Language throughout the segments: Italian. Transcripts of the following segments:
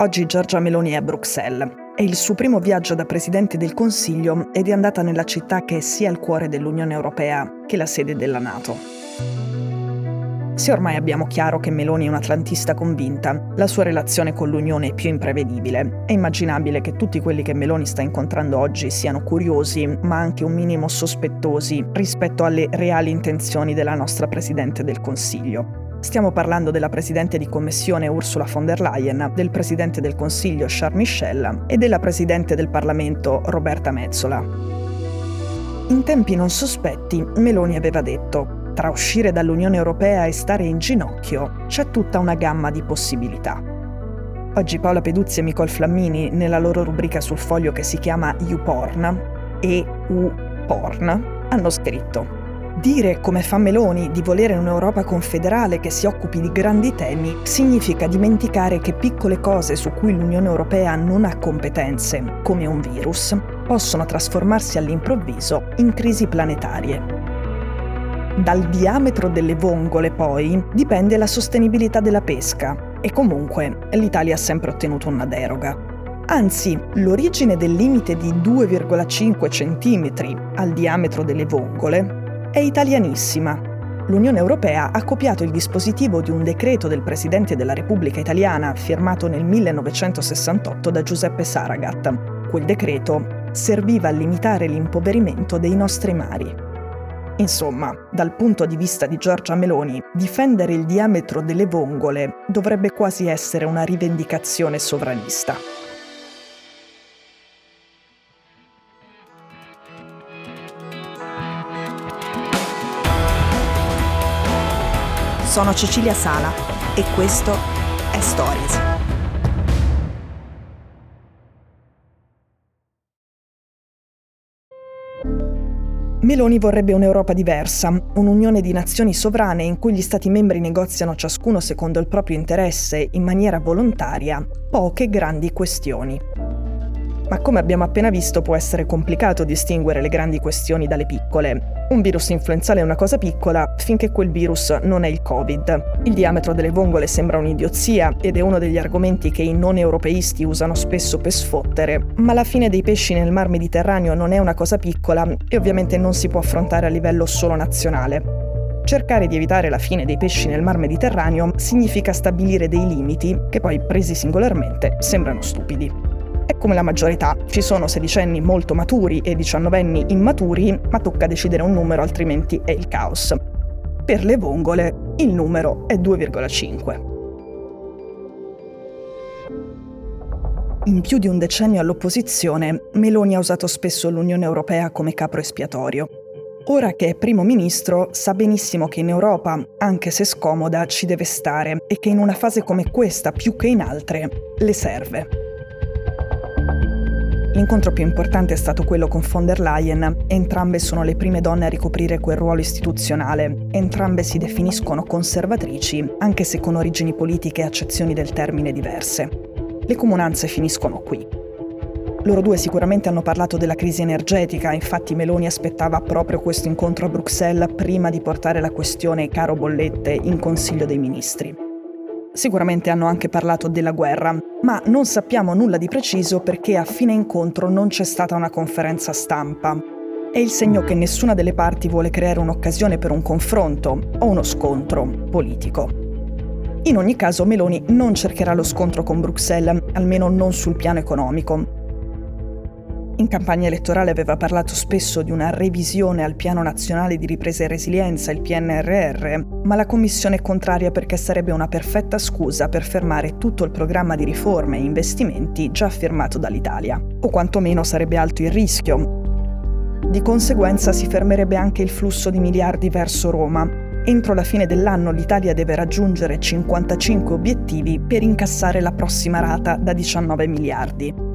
Oggi Giorgia Meloni è a Bruxelles. È il suo primo viaggio da Presidente del Consiglio ed è andata nella città che è sia il cuore dell'Unione Europea che la sede della Nato. Se ormai abbiamo chiaro che Meloni è un'atlantista convinta, la sua relazione con l'Unione è più imprevedibile. È immaginabile che tutti quelli che Meloni sta incontrando oggi siano curiosi, ma anche un minimo sospettosi rispetto alle reali intenzioni della nostra Presidente del Consiglio. Stiamo parlando della Presidente di Commissione Ursula von der Leyen, del Presidente del Consiglio Charles Michel e della Presidente del Parlamento Roberta Mezzola. In tempi non sospetti, Meloni aveva detto, tra uscire dall'Unione Europea e stare in ginocchio c'è tutta una gamma di possibilità. Oggi Paola Peduzzi e Nicole Flammini, nella loro rubrica sul foglio che si chiama YouPorn, e U-Porn, hanno scritto Dire, come fa Meloni, di volere un'Europa confederale che si occupi di grandi temi significa dimenticare che piccole cose su cui l'Unione Europea non ha competenze, come un virus, possono trasformarsi all'improvviso in crisi planetarie. Dal diametro delle vongole, poi, dipende la sostenibilità della pesca e comunque l'Italia ha sempre ottenuto una deroga. Anzi, l'origine del limite di 2,5 cm al diametro delle vongole è italianissima. L'Unione Europea ha copiato il dispositivo di un decreto del Presidente della Repubblica Italiana firmato nel 1968 da Giuseppe Saragat. Quel decreto serviva a limitare l'impoverimento dei nostri mari. Insomma, dal punto di vista di Giorgia Meloni, difendere il diametro delle vongole dovrebbe quasi essere una rivendicazione sovranista. Sono Cecilia Sala e questo è Stories. Meloni vorrebbe un'Europa diversa, un'unione di nazioni sovrane in cui gli Stati membri negoziano ciascuno secondo il proprio interesse in maniera volontaria poche grandi questioni. Ma come abbiamo appena visto può essere complicato distinguere le grandi questioni dalle piccole. Un virus influenzale è una cosa piccola finché quel virus non è il Covid. Il diametro delle vongole sembra un'idiozia ed è uno degli argomenti che i non europeisti usano spesso per sfottere, ma la fine dei pesci nel mar Mediterraneo non è una cosa piccola e ovviamente non si può affrontare a livello solo nazionale. Cercare di evitare la fine dei pesci nel mar Mediterraneo significa stabilire dei limiti che poi presi singolarmente sembrano stupidi. È come la maggiore età, ci sono sedicenni molto maturi e diciannovenni immaturi, ma tocca decidere un numero altrimenti è il caos. Per le vongole il numero è 2,5. In più di un decennio all'opposizione, Meloni ha usato spesso l'Unione Europea come capro espiatorio. Ora che è primo ministro, sa benissimo che in Europa, anche se scomoda, ci deve stare e che in una fase come questa, più che in altre, le serve. L'incontro più importante è stato quello con von der Leyen. Entrambe sono le prime donne a ricoprire quel ruolo istituzionale. Entrambe si definiscono conservatrici, anche se con origini politiche e accezioni del termine diverse. Le comunanze finiscono qui. Loro due sicuramente hanno parlato della crisi energetica, infatti Meloni aspettava proprio questo incontro a Bruxelles prima di portare la questione caro bollette in Consiglio dei Ministri. Sicuramente hanno anche parlato della guerra, ma non sappiamo nulla di preciso perché a fine incontro non c'è stata una conferenza stampa. È il segno che nessuna delle parti vuole creare un'occasione per un confronto o uno scontro politico. In ogni caso Meloni non cercherà lo scontro con Bruxelles, almeno non sul piano economico. In campagna elettorale aveva parlato spesso di una revisione al Piano Nazionale di Ripresa e Resilienza, il PNRR, ma la Commissione è contraria perché sarebbe una perfetta scusa per fermare tutto il programma di riforme e investimenti già firmato dall'Italia. O quantomeno sarebbe alto il rischio. Di conseguenza si fermerebbe anche il flusso di miliardi verso Roma, Entro la fine dell'anno l'Italia deve raggiungere 55 obiettivi per incassare la prossima rata da 19 miliardi.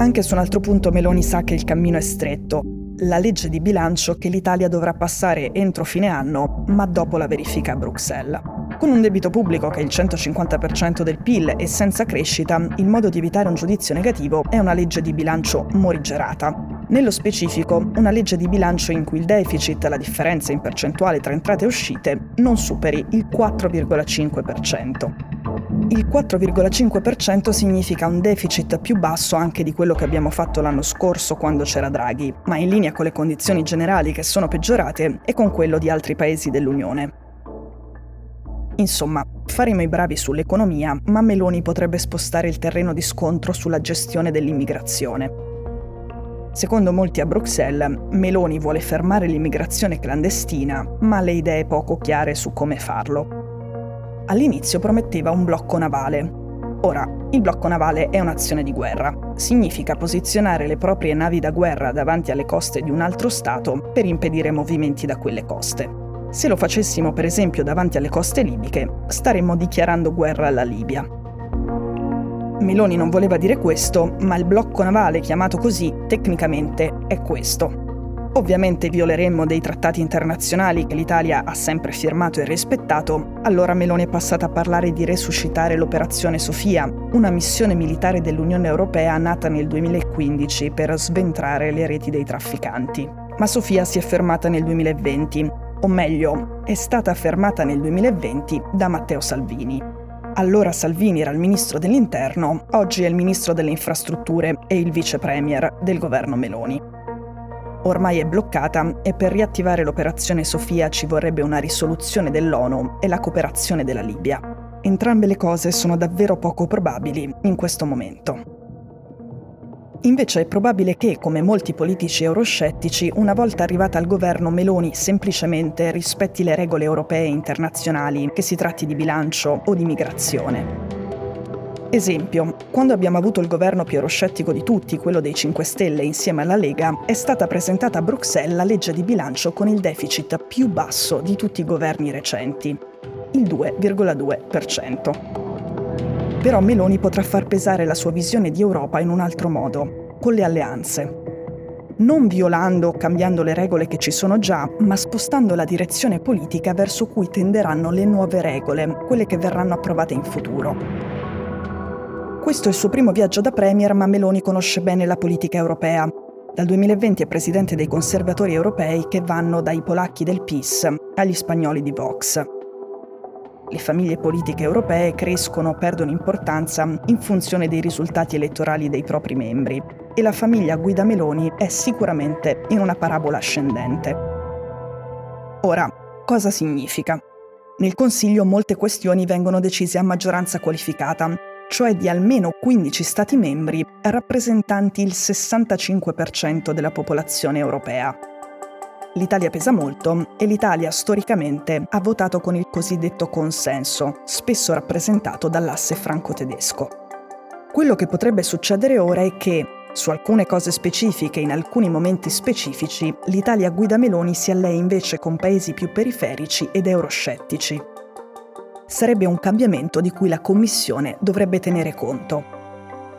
Anche su un altro punto Meloni sa che il cammino è stretto, la legge di bilancio che l'Italia dovrà passare entro fine anno, ma dopo la verifica a Bruxelles. Con un debito pubblico che è il 150% del PIL e senza crescita, il modo di evitare un giudizio negativo è una legge di bilancio morigerata. Nello specifico, una legge di bilancio in cui il deficit, la differenza in percentuale tra entrate e uscite, non superi il 4,5%. Il 4,5% significa un deficit più basso anche di quello che abbiamo fatto l'anno scorso quando c'era Draghi, ma in linea con le condizioni generali che sono peggiorate e con quello di altri paesi dell'Unione. Insomma, faremo i bravi sull'economia, ma Meloni potrebbe spostare il terreno di scontro sulla gestione dell'immigrazione. Secondo molti a Bruxelles, Meloni vuole fermare l'immigrazione clandestina, ma le idee poco chiare su come farlo. All'inizio prometteva un blocco navale. Ora, il blocco navale è un'azione di guerra. Significa posizionare le proprie navi da guerra davanti alle coste di un altro Stato per impedire movimenti da quelle coste. Se lo facessimo per esempio davanti alle coste libiche, staremmo dichiarando guerra alla Libia. Meloni non voleva dire questo, ma il blocco navale chiamato così tecnicamente è questo. Ovviamente violeremmo dei trattati internazionali che l'Italia ha sempre firmato e rispettato, allora Meloni è passata a parlare di resuscitare l'operazione Sofia, una missione militare dell'Unione Europea nata nel 2015 per sventrare le reti dei trafficanti. Ma Sofia si è fermata nel 2020 o meglio, è stata fermata nel 2020 da Matteo Salvini. Allora Salvini era il ministro dell'Interno, oggi è il ministro delle Infrastrutture e il vice premier del governo Meloni. Ormai è bloccata e per riattivare l'operazione Sofia ci vorrebbe una risoluzione dell'ONU e la cooperazione della Libia. Entrambe le cose sono davvero poco probabili in questo momento. Invece è probabile che, come molti politici euroscettici, una volta arrivata al governo Meloni semplicemente rispetti le regole europee e internazionali, che si tratti di bilancio o di migrazione. Esempio, quando abbiamo avuto il governo più euroscettico di tutti, quello dei 5 Stelle insieme alla Lega, è stata presentata a Bruxelles la legge di bilancio con il deficit più basso di tutti i governi recenti, il 2,2%. Però Meloni potrà far pesare la sua visione di Europa in un altro modo, con le alleanze. Non violando o cambiando le regole che ci sono già, ma spostando la direzione politica verso cui tenderanno le nuove regole, quelle che verranno approvate in futuro. Questo è il suo primo viaggio da Premier, ma Meloni conosce bene la politica europea. Dal 2020 è presidente dei conservatori europei che vanno dai polacchi del PIS agli spagnoli di Vox. Le famiglie politiche europee crescono o perdono importanza in funzione dei risultati elettorali dei propri membri e la famiglia Guida Meloni è sicuramente in una parabola ascendente. Ora, cosa significa? Nel Consiglio molte questioni vengono decise a maggioranza qualificata, cioè di almeno 15 Stati membri rappresentanti il 65% della popolazione europea. L'Italia pesa molto e l'Italia storicamente ha votato con il cosiddetto consenso, spesso rappresentato dall'asse franco-tedesco. Quello che potrebbe succedere ora è che, su alcune cose specifiche, in alcuni momenti specifici, l'Italia guida Meloni si allei invece con paesi più periferici ed euroscettici. Sarebbe un cambiamento di cui la Commissione dovrebbe tenere conto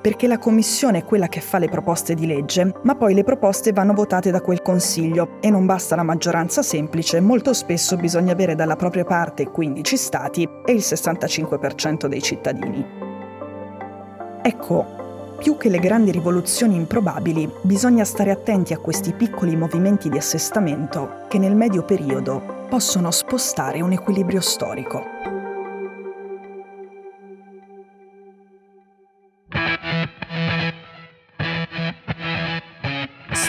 perché la Commissione è quella che fa le proposte di legge, ma poi le proposte vanno votate da quel Consiglio e non basta la maggioranza semplice, molto spesso bisogna avere dalla propria parte 15 Stati e il 65% dei cittadini. Ecco, più che le grandi rivoluzioni improbabili, bisogna stare attenti a questi piccoli movimenti di assestamento che nel medio periodo possono spostare un equilibrio storico.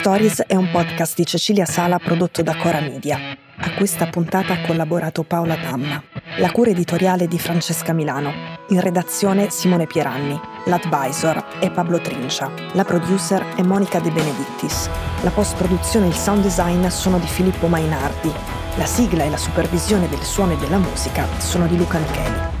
Stories è un podcast di Cecilia Sala prodotto da Cora Media. A questa puntata ha collaborato Paola Tamma. La cura editoriale di Francesca Milano. In redazione Simone Pieranni. L'advisor è Pablo Trincia. La producer è Monica De Benedittis. La post-produzione e il sound design sono di Filippo Mainardi. La sigla e la supervisione del suono e della musica sono di Luca Micheli.